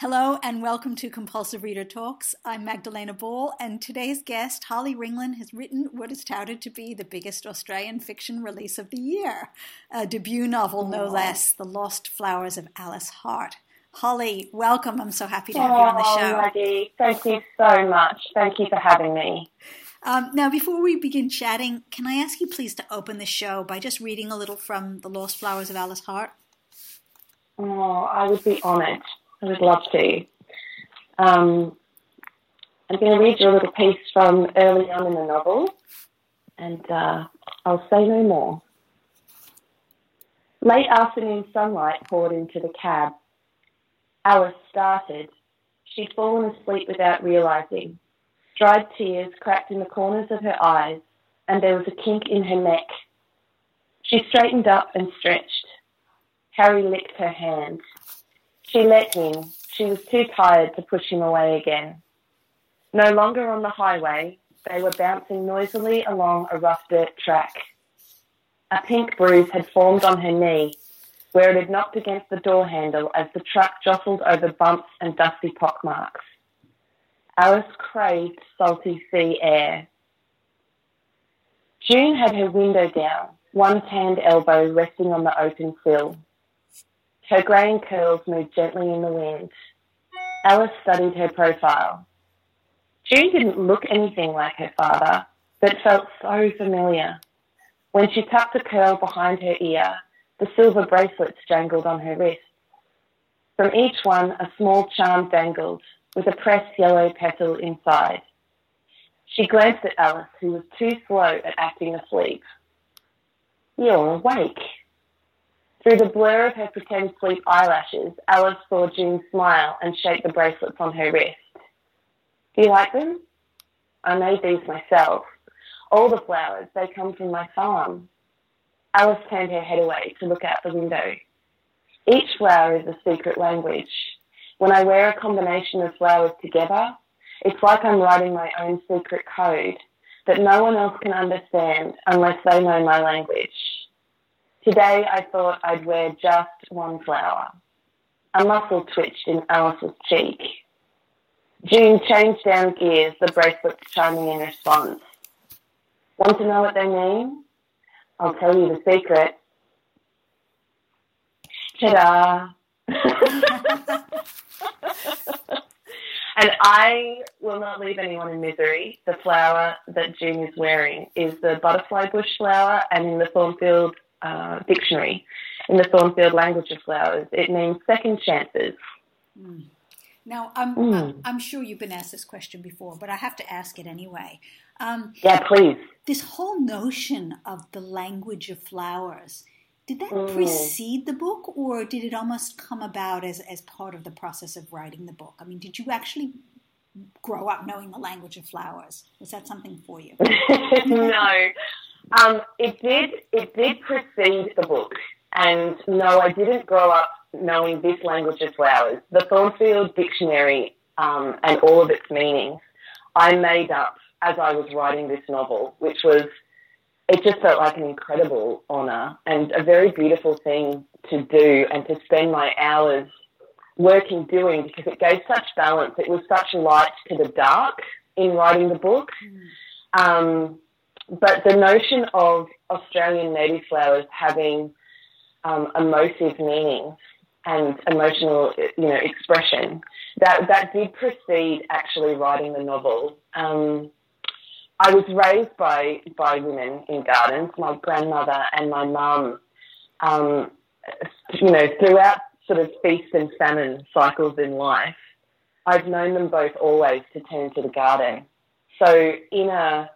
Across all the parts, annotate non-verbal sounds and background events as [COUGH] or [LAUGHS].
Hello and welcome to Compulsive Reader Talks. I'm Magdalena Ball, and today's guest, Holly Ringland, has written what is touted to be the biggest Australian fiction release of the year a debut novel, no less, The Lost Flowers of Alice Hart. Holly, welcome. I'm so happy to have oh, you on the show. Maggie, thank you so much. Thank you for having me. Um, now, before we begin chatting, can I ask you please to open the show by just reading a little from The Lost Flowers of Alice Hart? Oh, I would be honoured. I would love to. Um, I'm going to read you a little piece from early on in the novel, and uh, I'll say no more. Late afternoon sunlight poured into the cab. Alice started. She'd fallen asleep without realising. Dried tears cracked in the corners of her eyes, and there was a kink in her neck. She straightened up and stretched. Harry licked her hand. She let him. She was too tired to push him away again. No longer on the highway, they were bouncing noisily along a rough dirt track. A pink bruise had formed on her knee, where it had knocked against the door handle as the truck jostled over bumps and dusty pockmarks. Alice craved salty sea air. June had her window down, one tanned elbow resting on the open sill. Her greying curls moved gently in the wind. Alice studied her profile. June didn't look anything like her father, but felt so familiar. When she tucked a curl behind her ear, the silver bracelets jangled on her wrist. From each one, a small charm dangled, with a pressed yellow petal inside. She glanced at Alice, who was too slow at acting asleep. You're awake, through the blur of her pretend sleep eyelashes, Alice saw June smile and shake the bracelets on her wrist. Do you like them? I made these myself. All the flowers, they come from my farm. Alice turned her head away to look out the window. Each flower is a secret language. When I wear a combination of flowers together, it's like I'm writing my own secret code that no one else can understand unless they know my language. Today I thought I'd wear just one flower. A muscle twitched in Alice's cheek. June changed down gears, the bracelets chiming in response. Want to know what they mean? I'll tell you the secret. Ta-da! [LAUGHS] and I will not leave anyone in misery. The flower that June is wearing is the butterfly bush flower, and in the Thornfield uh, dictionary in the Thornfield language of flowers. It means second chances. Mm. Now, I'm, mm. I'm sure you've been asked this question before, but I have to ask it anyway. Um, yeah, please. This whole notion of the language of flowers, did that mm. precede the book or did it almost come about as, as part of the process of writing the book? I mean, did you actually grow up knowing the language of flowers? Was that something for you? [LAUGHS] no. Um, it did. It did precede the book, and no, I didn't grow up knowing this language of flowers. The Thornfield Dictionary um, and all of its meanings, I made up as I was writing this novel, which was it just felt like an incredible honour and a very beautiful thing to do and to spend my hours working doing because it gave such balance. It was such light to the dark in writing the book. Mm. Um, but the notion of Australian native flowers having um, emotive meaning and emotional, you know, expression that that did precede actually writing the novel. Um, I was raised by by women in gardens. My grandmother and my mum, um, you know, throughout sort of feast and famine cycles in life, I've known them both always to turn to the garden. So in a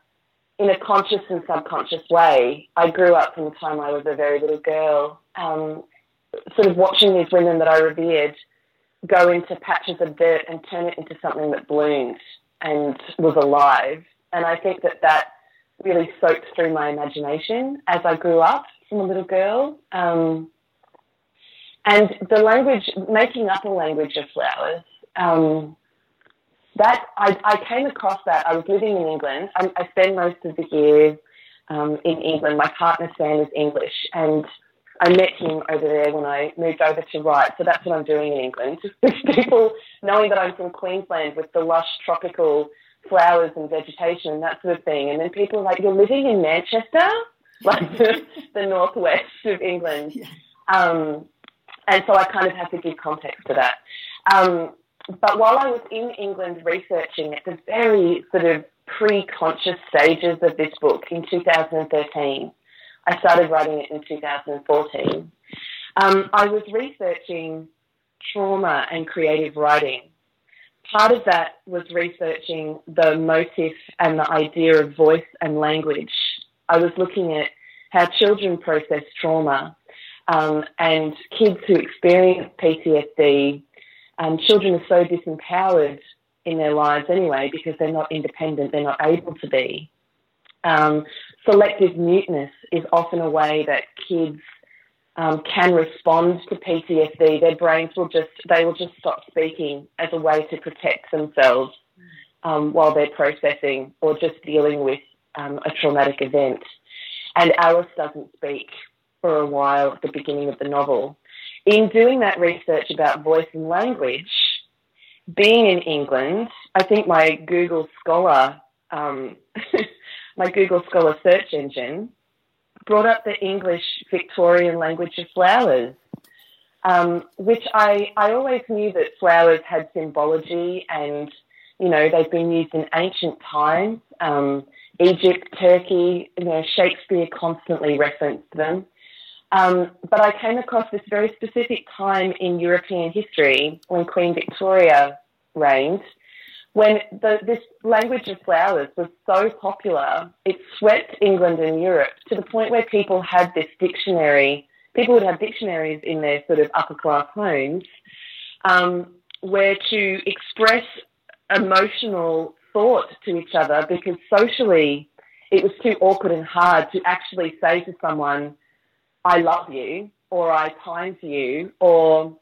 in a conscious and subconscious way, I grew up from the time I was a very little girl, um, sort of watching these women that I revered go into patches of dirt and turn it into something that bloomed and was alive. And I think that that really soaked through my imagination as I grew up from a little girl. Um, and the language, making up a language of flowers, um, that I, I came across that. I was living in England. I, I spent most of the year um, in England. My partner Sam is English, and I met him over there when I moved over to write. So that's what I'm doing in England. [LAUGHS] With people knowing that I'm from Queensland with the lush tropical flowers and vegetation and that sort of thing. And then people are like, you're living in Manchester? [LAUGHS] Like the, the northwest of England. Yeah. Um, and so I kind of have to give context to that. Um, but while I was in England researching at the very sort of pre-conscious stages of this book in 2013, I started writing it in 2014. Um, I was researching trauma and creative writing. Part of that was researching the motif and the idea of voice and language. I was looking at how children process trauma um, and kids who experience PTSD, um, children are so disempowered in their lives anyway because they're not independent, they're not able to be. Um, selective muteness is often a way that kids um, can respond to PTSD. Their brains will just they will just stop speaking as a way to protect themselves um, while they're processing or just dealing with um, a traumatic event. And Alice doesn't speak for a while at the beginning of the novel. In doing that research about voice and language, being in England, I think my Google Scholar, um, [LAUGHS] my Google Scholar search engine, brought up the English Victorian language of flowers, um, which I, I always knew that flowers had symbology and, you know, they've been used in ancient times. Um, Egypt, Turkey, you know, Shakespeare constantly referenced them. Um, but I came across this very specific time in European history when Queen Victoria reigned, when the, this language of flowers was so popular, it swept England and Europe to the point where people had this dictionary. People would have dictionaries in their sort of upper class homes, um, where to express emotional thought to each other because socially it was too awkward and hard to actually say to someone, I love you, or I pine for you, or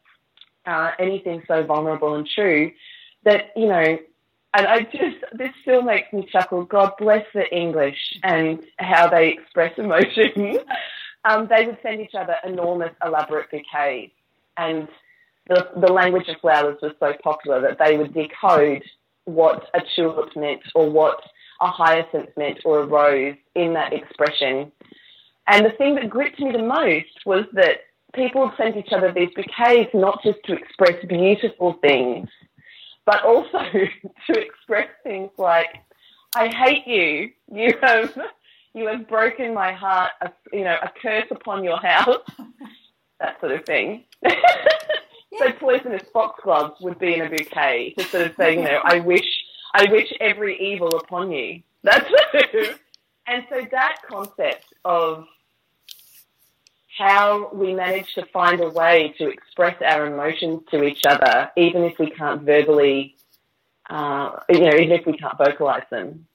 uh, anything so vulnerable and true that, you know, and I just, this still makes me chuckle. God bless the English and how they express emotion. [LAUGHS] um, they would send each other enormous, elaborate bouquets. And the, the language of flowers was so popular that they would decode what a tulip meant or what a hyacinth meant or a rose in that expression. And the thing that gripped me the most was that people sent each other these bouquets not just to express beautiful things, but also [LAUGHS] to express things like, I hate you. You have, you have broken my heart, a, you know, a curse upon your house, [LAUGHS] that sort of thing. yeah. So poisonous foxgloves would be in a bouquet to sort of say, you know, I wish, I wish every evil upon you. [LAUGHS] That's and so that concept of how we manage to find a way to express our emotions to each other, even if we can't verbally, uh, you know, even if we can't vocalize them.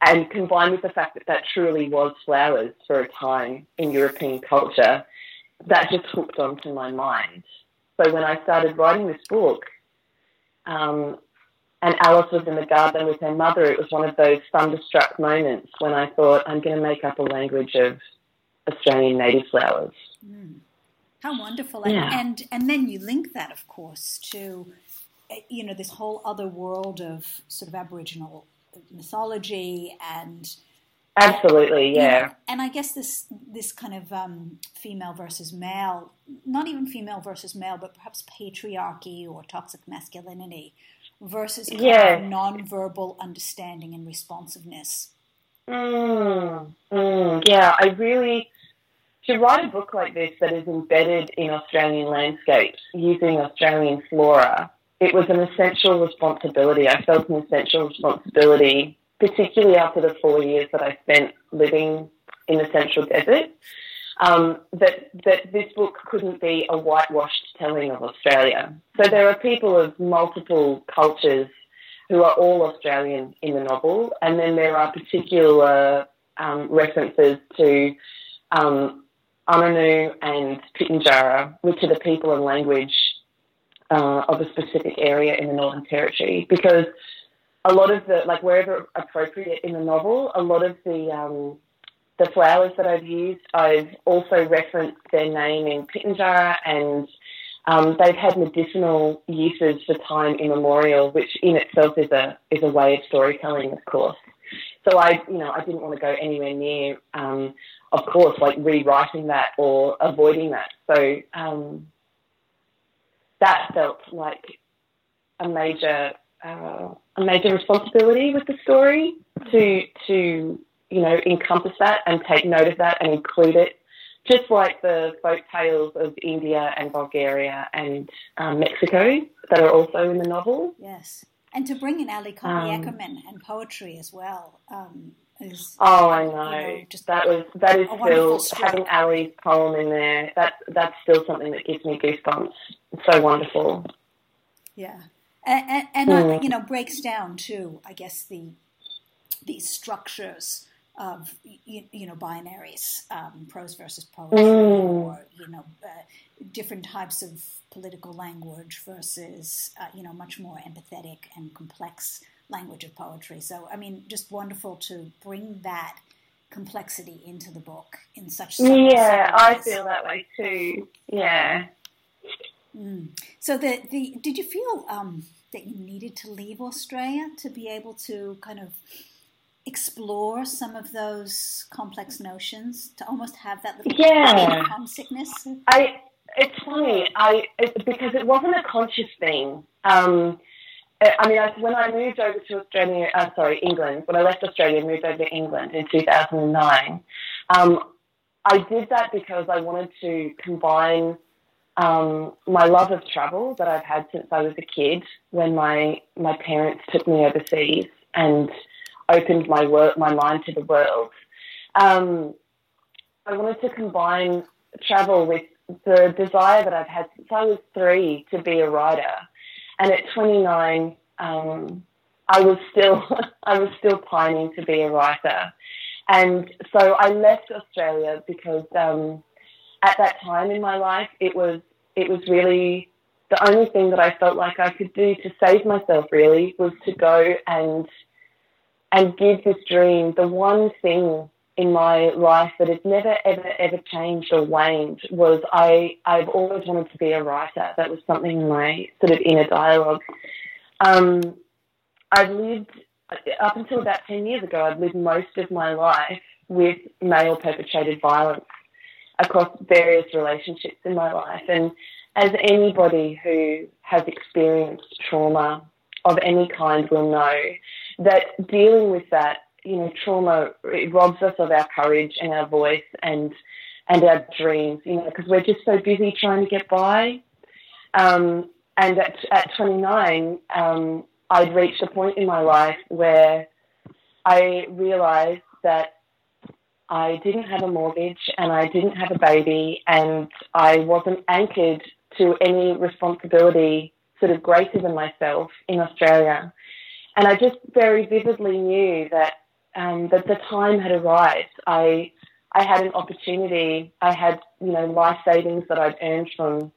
And combined with the fact that that truly was flowers for a time in European culture, that just hooked onto my mind. So when I started writing this book, um, and Alice was in the garden with her mother, it was one of those thunderstruck moments when I thought, I'm going to make up a language of Australian native flowers. Mm. How wonderful! Yeah. And, and and then you link that, of course, to you know this whole other world of sort of Aboriginal mythology and absolutely, yeah. You know, and I guess this this kind of um, female versus male, not even female versus male, but perhaps patriarchy or toxic masculinity versus yeah. non-verbal understanding and responsiveness. Mm, mm, yeah, I really to write a book like this that is embedded in Australian landscapes using Australian flora, it was an essential responsibility. I felt an essential responsibility, particularly after the four years that I spent living in the Central Desert, um, that that this book couldn't be a whitewashed telling of Australia. So there are people of multiple cultures who are all Australian in the novel, and then there are particular um, references to um, Anangu and Pitjantjatjara, which are the people and language uh, of a specific area in the Northern Territory, because a lot of the, like wherever appropriate in the novel, a lot of the um, the flowers that I've used. I've also referenced their name in Pitjantjatjara and um, they've had medicinal uses for time immemorial, which in itself is a is a way of storytelling, of course. So I, you know, I didn't want to go anywhere near, um, of course, like rewriting that or avoiding that. So um, that felt like a major uh, a major responsibility with the story to to you know encompass that and take note of that and include it, just like the folk tales of India and Bulgaria and um, Mexico that are also in the novel. Yes, and to bring in Ali Cobby um, Eckermann and poetry as well. Um, is, oh, I know. You know just that was that is still having Ali's poem in there. That that's still something that gives me goosebumps. It's so wonderful. Yeah, and, and, and mm. uh, you know breaks down too. I guess the these structures of you, you know binaries, um, prose versus poetry, mm. or you know uh, different types of political language versus uh, you know much more empathetic and complex language of poetry. So I mean, just wonderful to bring that complexity into the book in such. Yeah, I feel that way too. Yeah. Mm. So the the did you feel um, that you needed to leave Australia to be able to kind of explore some of those complex notions to almost have that little yeah homesickness? I it's funny I it, because it wasn't a conscious thing. Um, I mean, when I moved over to Australia, uh, sorry, England, when I left Australia and moved over to England in 2009, um, I did that because I wanted to combine um, my love of travel that I've had since I was a kid when my, my parents took me overseas and opened my work, my mind to the world. Um, I wanted to combine travel with the desire that I've had since I was three to be a writer. And at 29, um, I was still [LAUGHS] I was still pining to be a writer, and so I left Australia because um, at that time in my life it was it was really the only thing that I felt like I could do to save myself really was to go and and give this dream the one thing in my life that has never ever ever changed or waned was I I've always wanted to be a writer. That was something in my sort of inner dialogue. Um, I've lived up until about ten years ago. I've lived most of my life with male perpetrated violence across various relationships in my life, and as anybody who has experienced trauma of any kind will know, that dealing with that you know, trauma it robs us of our courage and our voice and and our dreams, you know, because we're just so busy trying to get by. Um, and at, at 29, um, I'd reached a point in my life where I realized that I didn't have a mortgage and I didn't have a baby and I wasn't anchored to any responsibility sort of greater than myself in Australia. And I just very vividly knew that um, that the time had arrived. I I had an opportunity. I had you know life savings that I'd earned from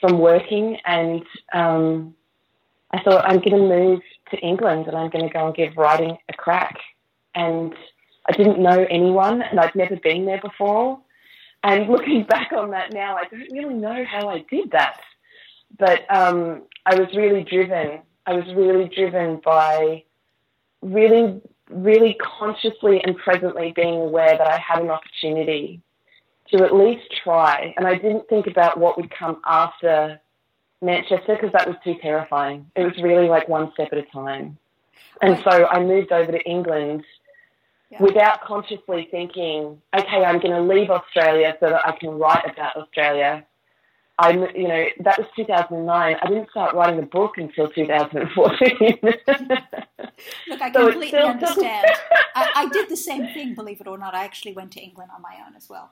from working, and um, I thought I'm going to move to England and I'm going to go and give writing a crack. And I didn't know anyone, and I'd never been there before. And [LAUGHS] looking back on that now, I don't really know how I did that. But um, I was really driven. I was really driven by really really consciously and presently being aware that I had an opportunity to at least try. And I didn't think about what would come after Manchester because that was too terrifying. It was really like one step at a time. And so I moved over to England yeah. without consciously thinking, okay, I'm going to leave Australia so that I can write about Australia. I, you know, that was 2009. I didn't start writing a book until 2014. Look, I [LAUGHS] completely understand. [LAUGHS] I, I, did the same thing, believe it or not. I actually went to England on my own as well.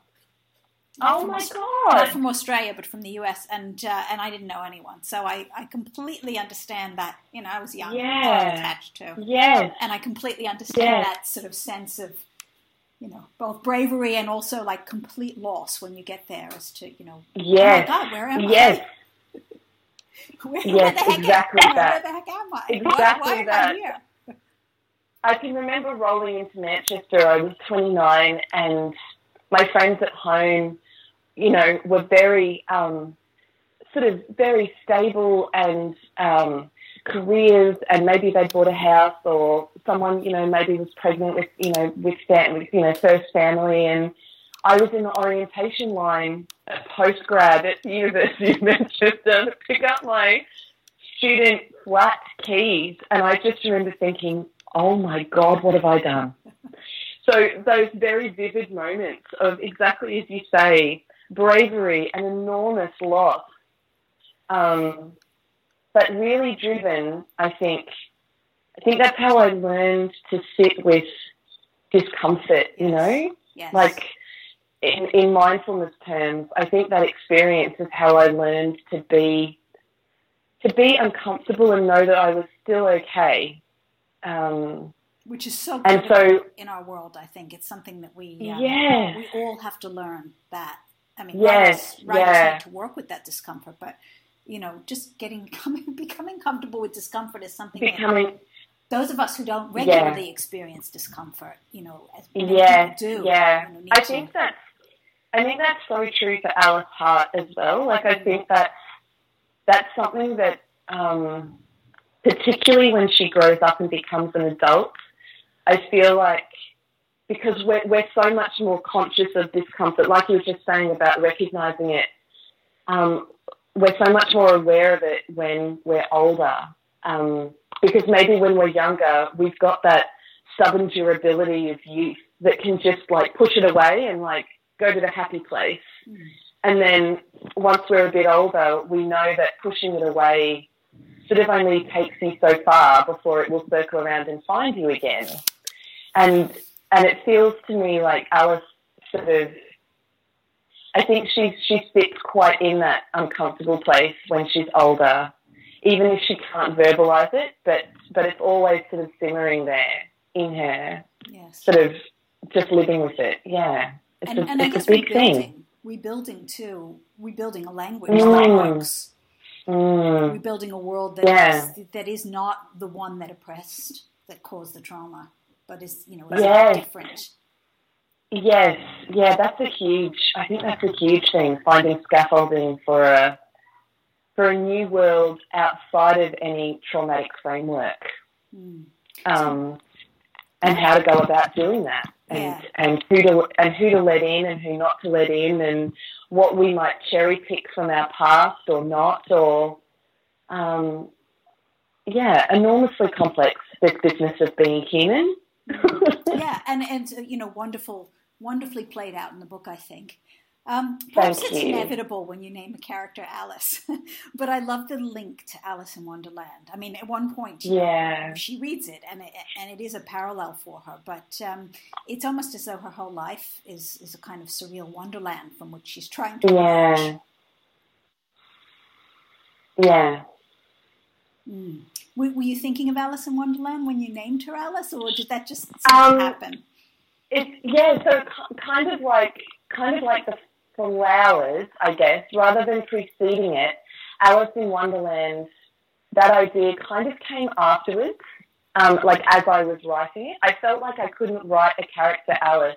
Not oh my Aust- god! Not from Australia, but from the US, and uh, and I didn't know anyone, so I, I completely understand that. You know, I was young, yeah. attached to, yes, and I completely understand that sort of sense of you know, both bravery and also like complete loss when you get there as to, you know, yes. oh my God, where am yes. I? [LAUGHS] where, yes, where exactly am, that. Where the heck am I? Exactly why, why that. I? I can remember rolling into Manchester. I was 29, and my friends at home, you know, were very um, sort of very stable and um, careers, and maybe they bought a house, or someone, you know, maybe was pregnant with, you know, with, with you know, first family, and I was in the orientation line at post grad at the University of [LAUGHS] Manchester to pick up my student flat keys, and I just remember thinking, "Oh my God, what have I done?" so those very vivid moments of exactly as you say, bravery and enormous loss, um, but really driven. I think. I think that's how I learned to sit with discomfort. You know, yes. like in, in mindfulness terms, I think that experience is how I learned to be to be uncomfortable and know that I was still okay. Um, Which is so and so in our world, I think it's something that we um, yeah we all have to learn that. I mean, yes, writers, writers yeah. need to work with that discomfort, but you know, just getting [LAUGHS] coming, becoming comfortable with discomfort is something becoming. That, those of us who don't regularly yeah. experience discomfort, you know, as yeah, do, yeah. You know, I think to, that's I think that's so true for Alice Hart as well. Like I think that that's something that, um, particularly when she grows up and becomes an adult, I feel like because we're we're so much more conscious of discomfort, like you were just saying about recognizing it. Um, we're so much more aware of it when we're older. Um, because maybe when we're younger, we've got that stubborn durability of youth that can just like push it away and like go to the happy place. Mm. And then once we're a bit older, we know that pushing it away sort of only takes you so far before it will circle around and find you again. And and it feels to me like Alice sort of I think she she sits quite in that uncomfortable place when she's older, even if she can't verbalize it, but but it's always sort of simmering there in her. Yes. Sort of just living with it. Yeah. It's and, a, and I it's guess a big rebuilding, thing. rebuilding too, rebuilding a language Mm. that works, Mm. rebuilding a world that Yeah. is, that is not the one that oppressed, that caused the trauma, but is you know is Yes. different. Yes, yeah, that's a huge. I think that's a huge thing. Finding scaffolding for a for a new world outside of any traumatic framework, Mm. um, and how to go about doing that, and Yeah. and who to and who to let in and who not to let in, and what we might cherry pick from our past or not, or um, yeah, enormously complex. This business of being human. yeah, and and you know, wonderful, wonderfully played out in the book, I think. Um, perhaps Thank it's you. inevitable when you name a character Alice, [LAUGHS] but I love the link to Alice in Wonderland. I mean, at one point, you know, Yeah. she reads it, and it, and it is a parallel for her. But um, it's almost as though her whole life is is a kind of surreal wonderland from which she's trying to emerge. Yeah. Yeah. Mm. Were, were you thinking of Alice in Wonderland when you named her Alice, or did that just Um, happen? It's yeah, so kind of like kind of like the flowers, I guess, rather than preceding it. Alice in Wonderland, that idea kind of came afterwards. Um, like as I was writing it, I felt like I couldn't write a character Alice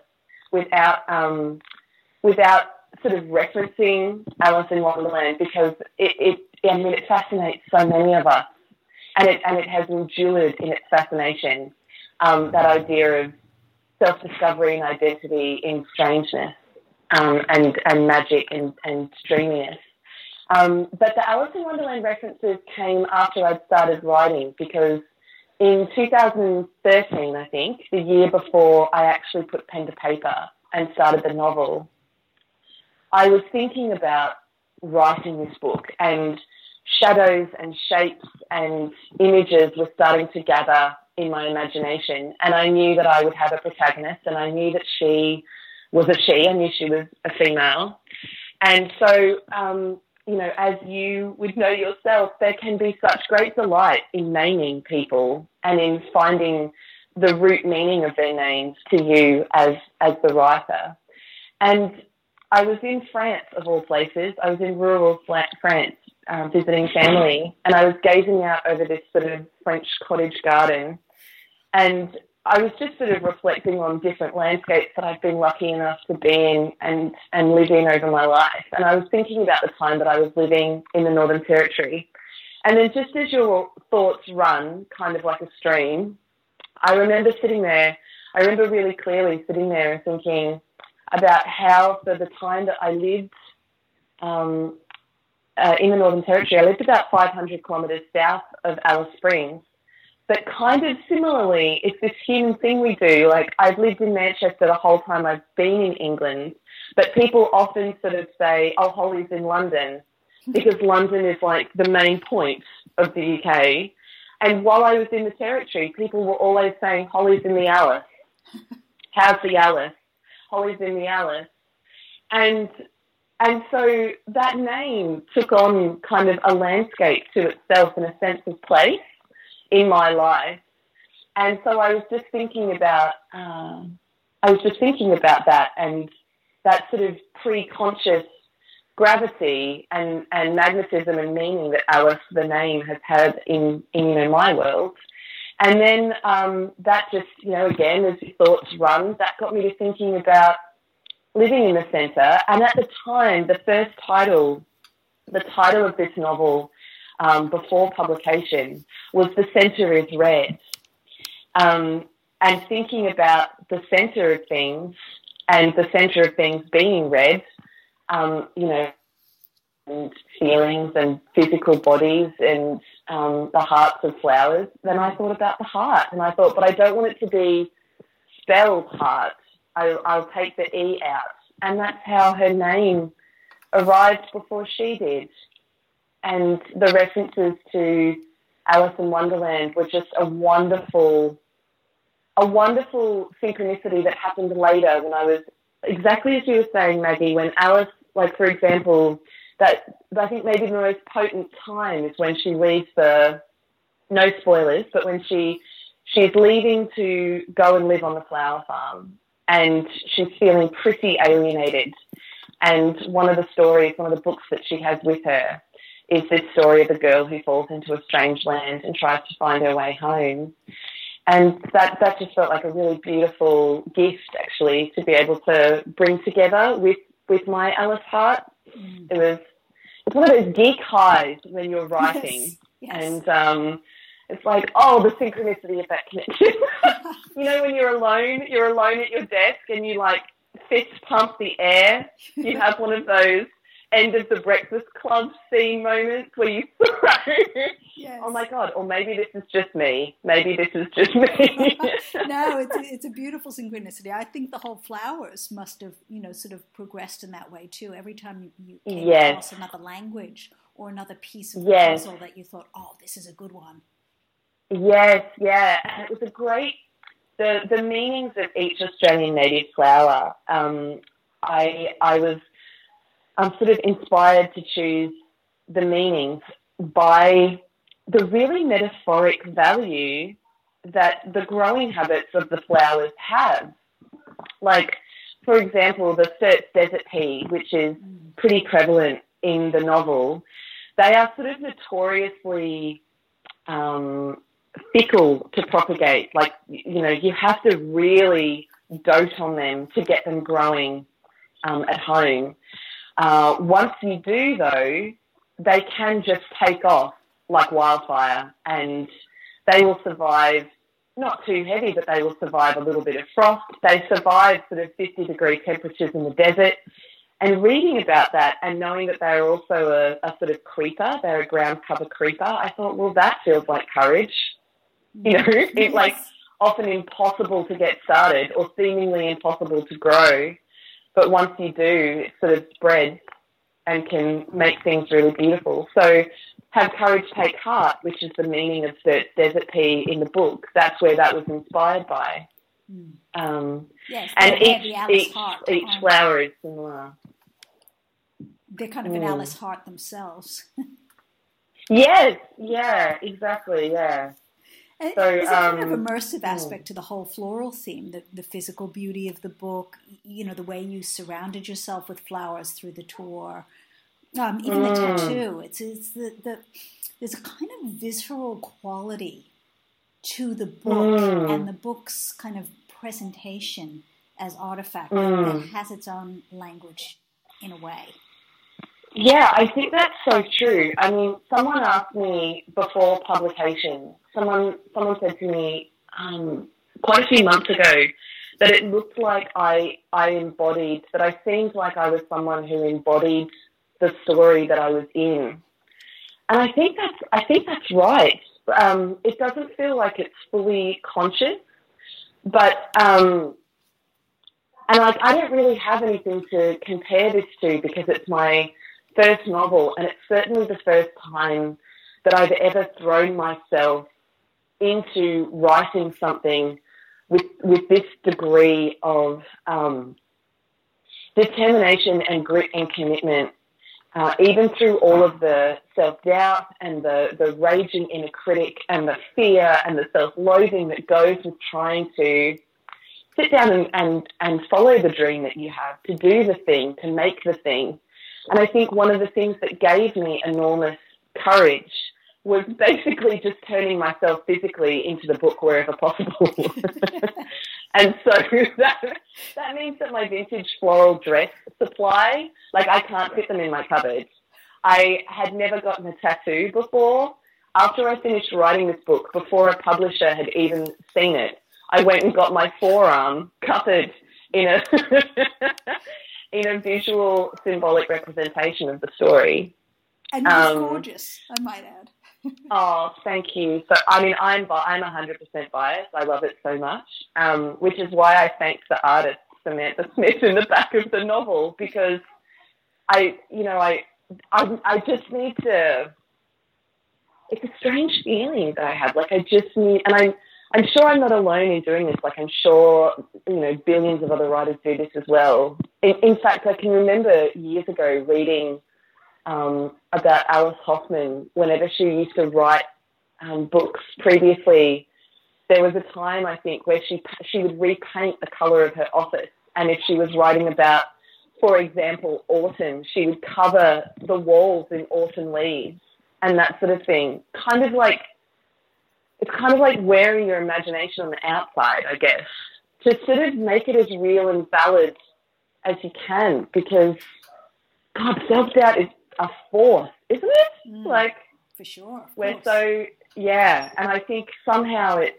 without um, without sort of referencing Alice in Wonderland because it, it I mean it fascinates so many of us, and it and it has endured in its fascination. Um, that idea of self discovery and identity in strangeness um, and and magic and and dreaminess. Um, but the Alice in Wonderland references came after I'd started writing because in 2013, I think, the year before I actually put pen to paper and started the novel, I was thinking about writing this book and shadows and shapes and images were starting to gather in my imagination. And I knew that I would have a protagonist and I knew that she was a she. I knew she was a female. And so, um, you know, as you would know yourself, there can be such great delight in naming people and in finding the root meaning of their names to you as, as the writer. And I was in France, of all places. I was in rural France um, visiting family, and I was gazing out over this sort of French cottage garden. And I was just sort of reflecting on different landscapes that I've been lucky enough to be in and, and live in over my life. And I was thinking about the time that I was living in the Northern Territory. And then just as your thoughts run, kind of like a stream, I remember sitting there, I remember really clearly sitting there and thinking about how for the time that I lived um, uh, in the Northern Territory, I lived about 500 kilometres south of Alice Springs but kind of similarly, it's this human thing we do. Like, I've lived in Manchester the whole time I've been in England, but people often sort of say, oh, Holly's in London, because London is like the main point of the UK. And while I was in the territory, people were always saying, Holly's in the Alice. [LAUGHS] How's the Alice? The Alice. And and so that name took on kind of a landscape to itself and a sense of place in my life. And so I was just thinking about, uh, I was just thinking about that and that sort of pre-conscious gravity and, and magnetism and meaning that Alice, the name, has had in, in you know, my world. And then um, that just, you know, again, as thoughts run, that got me to thinking about living in the centre. And at the time, the first title, the title of this novel um, before publication was The Centre is Red. Um, and thinking about the centre of things and the centre of things being red, um, you know, and feelings and physical bodies and um, the hearts of flowers, then I thought about the heart. And I thought, but I don't want it to be spelled heart. I, I'll take the E out. And that's how her name arrived before she did and the references to Alice in Wonderland were just a wonderful, a wonderful synchronicity that happened later when I was exactly as you were saying, Maggie. When Alice, like for example, that I think maybe the most potent time is when she leaves the no spoilers, but when she she's leaving to go and live on the flower farm and she's feeling pretty alienated. And one of the stories, one of the books that she has with her is this story of a girl who falls into a strange land and tries to find her way home. And that, that just felt like a really beautiful gift, actually, to be able to bring together with, with my Alice Hart. Mm. It was it's one of those geek highs when you're [LAUGHS] writing. Yes. And um, it's like, oh, the synchronicity of that connection. [LAUGHS] you know, when you're alone, you're alone at your desk and you like fist pump the air. You [LAUGHS] have one of those end of the Breakfast Club scene moments where you [LAUGHS] throw. Yes. Oh my god! Or maybe this is just me. Maybe this is just me. [LAUGHS] no, it's a, it's a beautiful synchronicity. I think the whole flowers must have you know sort of progressed in that way too. Every time you, you came yes. across another language or another piece of yes. puzzle that you thought, oh, this is a good one. Yes, yeah, and it was a great the the meanings of each Australian native flower. Um, I I was I'm sort of inspired to choose the meanings by the really metaphoric value that the growing habits of the flowers have. Like, for example, the Sturt's desert pea, which is pretty prevalent in the novel, they are sort of notoriously um, fickle to propagate. Like, you know, you have to really dote on them to get them growing um, at home. Uh, once you do, though, they can just take off like wildfire and they will survive not too heavy, but they will survive a little bit of frost. They survive sort of 50 degree temperatures in the desert. And reading about that and knowing that they're also a, a sort of creeper, they're a ground cover creeper, I thought, well, that feels like courage. You know, it's like often impossible to get started or seemingly impossible to grow. But once you do, it sort of spreads and can make things really beautiful. So have courage, take heart, which is the meaning of the desert pea in the book. That's where that was inspired by. Mm. Um, yes, and each each, each flower is similar. They're kind of mm. an Alice heart themselves. [LAUGHS] yes, yeah, exactly, yeah. So, There's a kind of um, immersive hmm. aspect to the whole floral theme, the, the physical beauty of the book, you know, the way you surrounded yourself with flowers through the tour, um, even mm. the hmm. tattoo. It's, it's the, the, there's a kind of visceral quality to the book mm. and the book's kind of presentation as artifact mm. that has its own language in a way. Yeah, I think that's so true. I mean, someone asked me before publication. Someone someone said to me um, quite a few months ago that it looked like I I embodied that I seemed like I was someone who embodied the story that I was in, and I think that's I think that's right. Um, it doesn't feel like it's fully conscious, but um, and like I don't really have anything to compare this to because it's my first novel, and it's certainly the first time that I've ever thrown myself into writing something with with this degree of um, determination and grit and commitment, uh, even through all of the self doubt and the the raging inner critic and the fear and the self loathing that goes with trying to sit down and, and, and follow the dream that you have, to do the thing, to make the thing. And I think one of the things that gave me enormous courage was basically just turning myself physically into the book wherever possible. [LAUGHS] and so [LAUGHS] that, that means that my vintage floral dress supply, like I can't fit them in my cupboard. I had never gotten a tattoo before. After I finished writing this book, before a publisher had even seen it, I went and got my forearm covered in a [LAUGHS] in a visual symbolic representation of the story. And it's um, gorgeous, I might add. [LAUGHS] oh, thank you. So, I mean, I'm I'm 100% biased. I love it so much, um, which is why I thanked the artist Samantha Smith in the back of the novel because I, you know, I, I, I just need to. It's a strange feeling that I have. Like I just need, and I'm, I'm sure I'm not alone in doing this. Like I'm sure, you know, billions of other writers do this as well. In, in fact, I can remember years ago reading um, about Alice Hoffman whenever she used to write um, books previously. There was a time, I think, where she, she would repaint the colour of her office. And if she was writing about, for example, autumn, she would cover the walls in autumn leaves and that sort of thing. Kind of like, it's kind of like wearing your imagination on the outside, I guess, to sort of make it as real and valid as you can because God, self doubt is a force, isn't it? Mm, like for sure. We're so yeah, and I think somehow it's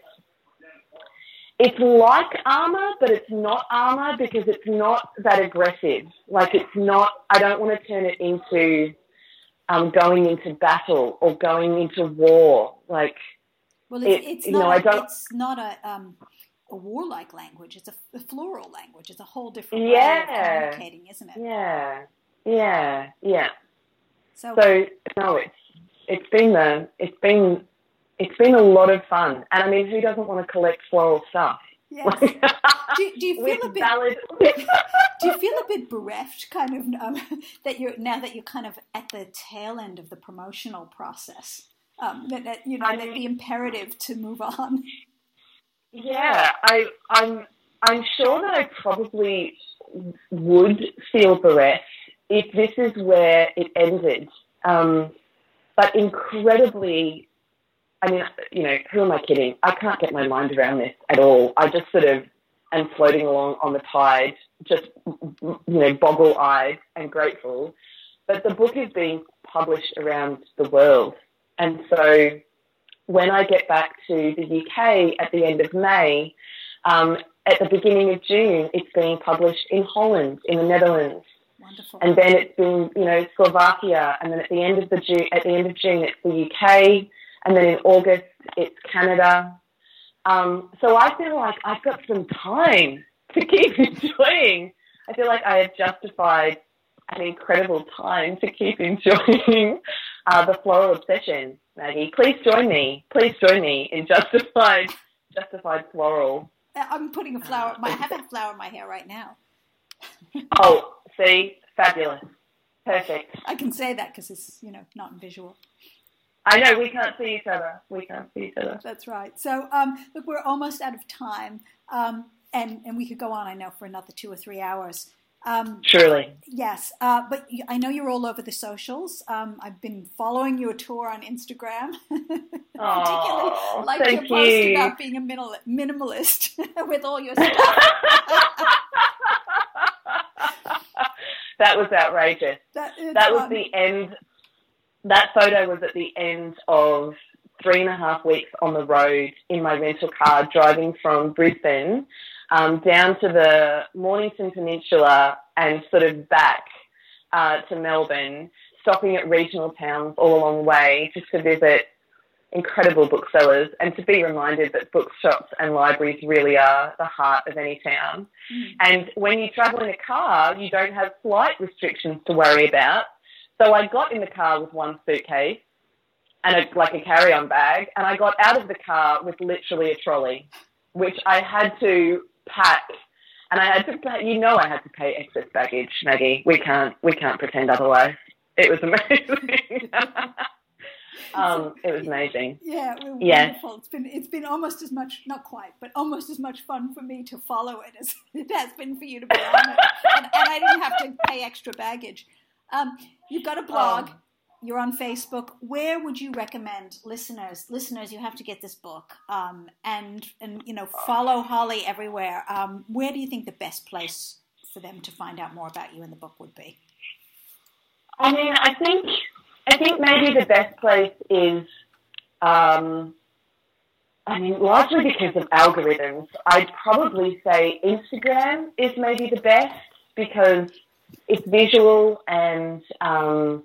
it's like armor, but it's not armor because it's not that aggressive. Like it's not. I don't want to turn it into um, going into battle or going into war. Like well, it's, it, it's not. Know, don't, it's not a. Um, a warlike language. It's a, a, floral language. It's a whole different yeah, way of communicating, isn't it? Yeah, yeah, yeah. So, so no, it's it's been the it's been it's been a lot of fun, and I mean, who doesn't want to collect floral stuff? Yes. [LAUGHS] do, do, you feel a bit? Valid... [LAUGHS] do [LAUGHS] you feel a bit bereft, kind of, um, that you're now that you're kind of at the tail end of the promotional process? Um, that, that, you know, I mean, the imperative to move on. Yeah, I, I'm. I'm sure that I probably would feel bereft if this is where it ended. Um, but incredibly, I mean, you know, who am I kidding? I can't get my mind around this at all. I just sort of am floating along on the tide, just, you know, boggle eyed and grateful. But the book is being published around the world. And so when I get back to the UK at the end of May, um, at the beginning of June, it's being published in Holland, in the Netherlands, Wonderful. And then it's been, you know, Slovakia, and then at the end of the June, at the end of June, it's the UK, and then in August, it's Canada. Um, so I feel like I've got some time to keep [LAUGHS] enjoying. I feel like I have justified an incredible time to keep [LAUGHS] enjoying uh, the floral obsession. Maggie, please join me. Please join me in justified, justified floral. I'm putting a flower. I have a flower in my hair right now. [LAUGHS] oh, see, fabulous, perfect. I can say that because it's you know not visual. I know we can't see each other. We can't see each other. That's right. So um, look, we're almost out of time, um, and and we could go on. I know for another two or three hours. Um, Surely. Yes, uh, but I know you're all over the socials. Um, I've been following your tour on Instagram, [LAUGHS] particularly Oh, like thank your post you. about being a minimal, minimalist [LAUGHS] with all your stuff. [LAUGHS] that was outrageous. That, That was fun. the end. That photo was at the end of three and a half weeks on the road in my rental car, driving from Brisbane um, down to the Mornington Peninsula and sort of back uh, to Melbourne, stopping at regional towns all along the way just to visit incredible booksellers and to be reminded that bookshops and libraries really are the heart of any town. Mm. And when you travel in a car, you don't have flight restrictions to worry about. So I got in the car with one suitcase and a, like a carry-on bag, and I got out of the car with literally a trolley, which I had to pack. And I had to, pay, you know, I had to pay excess baggage, Maggie. We can't, we can't pretend otherwise. It was [LAUGHS] amazing. [LAUGHS] um, it was amazing. Yeah, well, Yes. wonderful. It's been it's been almost as much, not quite, but almost as much fun for me to follow it as [LAUGHS] it has been for you to be on it, and, and I didn't have to pay extra baggage. Um, you've got a blog. Um, you're on Facebook. Where would you recommend listeners? Listeners, you have to get this book, um, and and you know follow Holly everywhere. Um, where do you think the best place for them to find out more about you and the book would be? I mean, I think I think maybe the best place is, um, I mean, largely because of algorithms. I'd probably say Instagram is maybe the best because it's visual and um,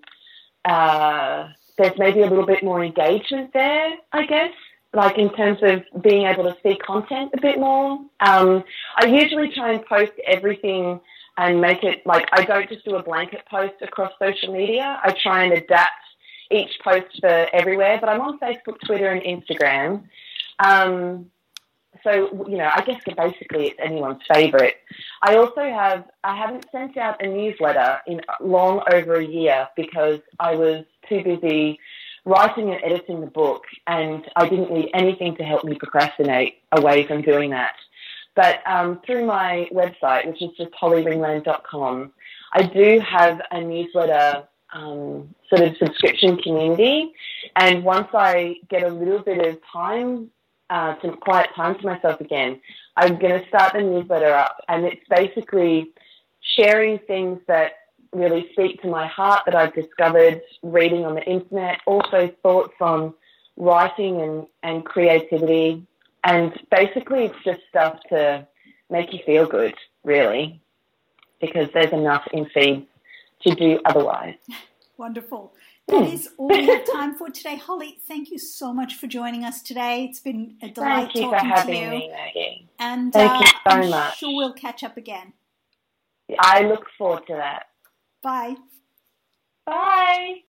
uh, there's maybe a little bit more engagement there. I guess. Like in terms of being able to see content a bit more. Um, I usually try and post everything and make it like I don't just do a blanket post across social media. I try and adapt each post for everywhere, but I'm on Facebook, Twitter, and Instagram. Um, so you know, I guess basically it's anyone's favourite. I also have I haven't sent out a newsletter in long over a year because I was too busy writing and editing the book, and I didn't need anything to help me procrastinate away from doing that. But um, through my website, which is just hollyringland.com, I do have a newsletter um, sort of subscription community. And once I get a little bit of time, uh, some quiet time to myself again, I'm going to start the newsletter up. And it's basically sharing things that really speak to my heart that I've discovered reading on the internet, also thoughts on writing and, and creativity. And basically, it's just stuff to make you feel good, really, because there's enough in feeds to do otherwise. [LAUGHS] Wonderful. That is all we have time for today. Holly, thank you so much for joining us today. It's been a delight Thank you for talking to having you. me, Maggie. And Thank uh, you so I'm much. sure we'll catch up again. I look forward to that. Bye. Bye.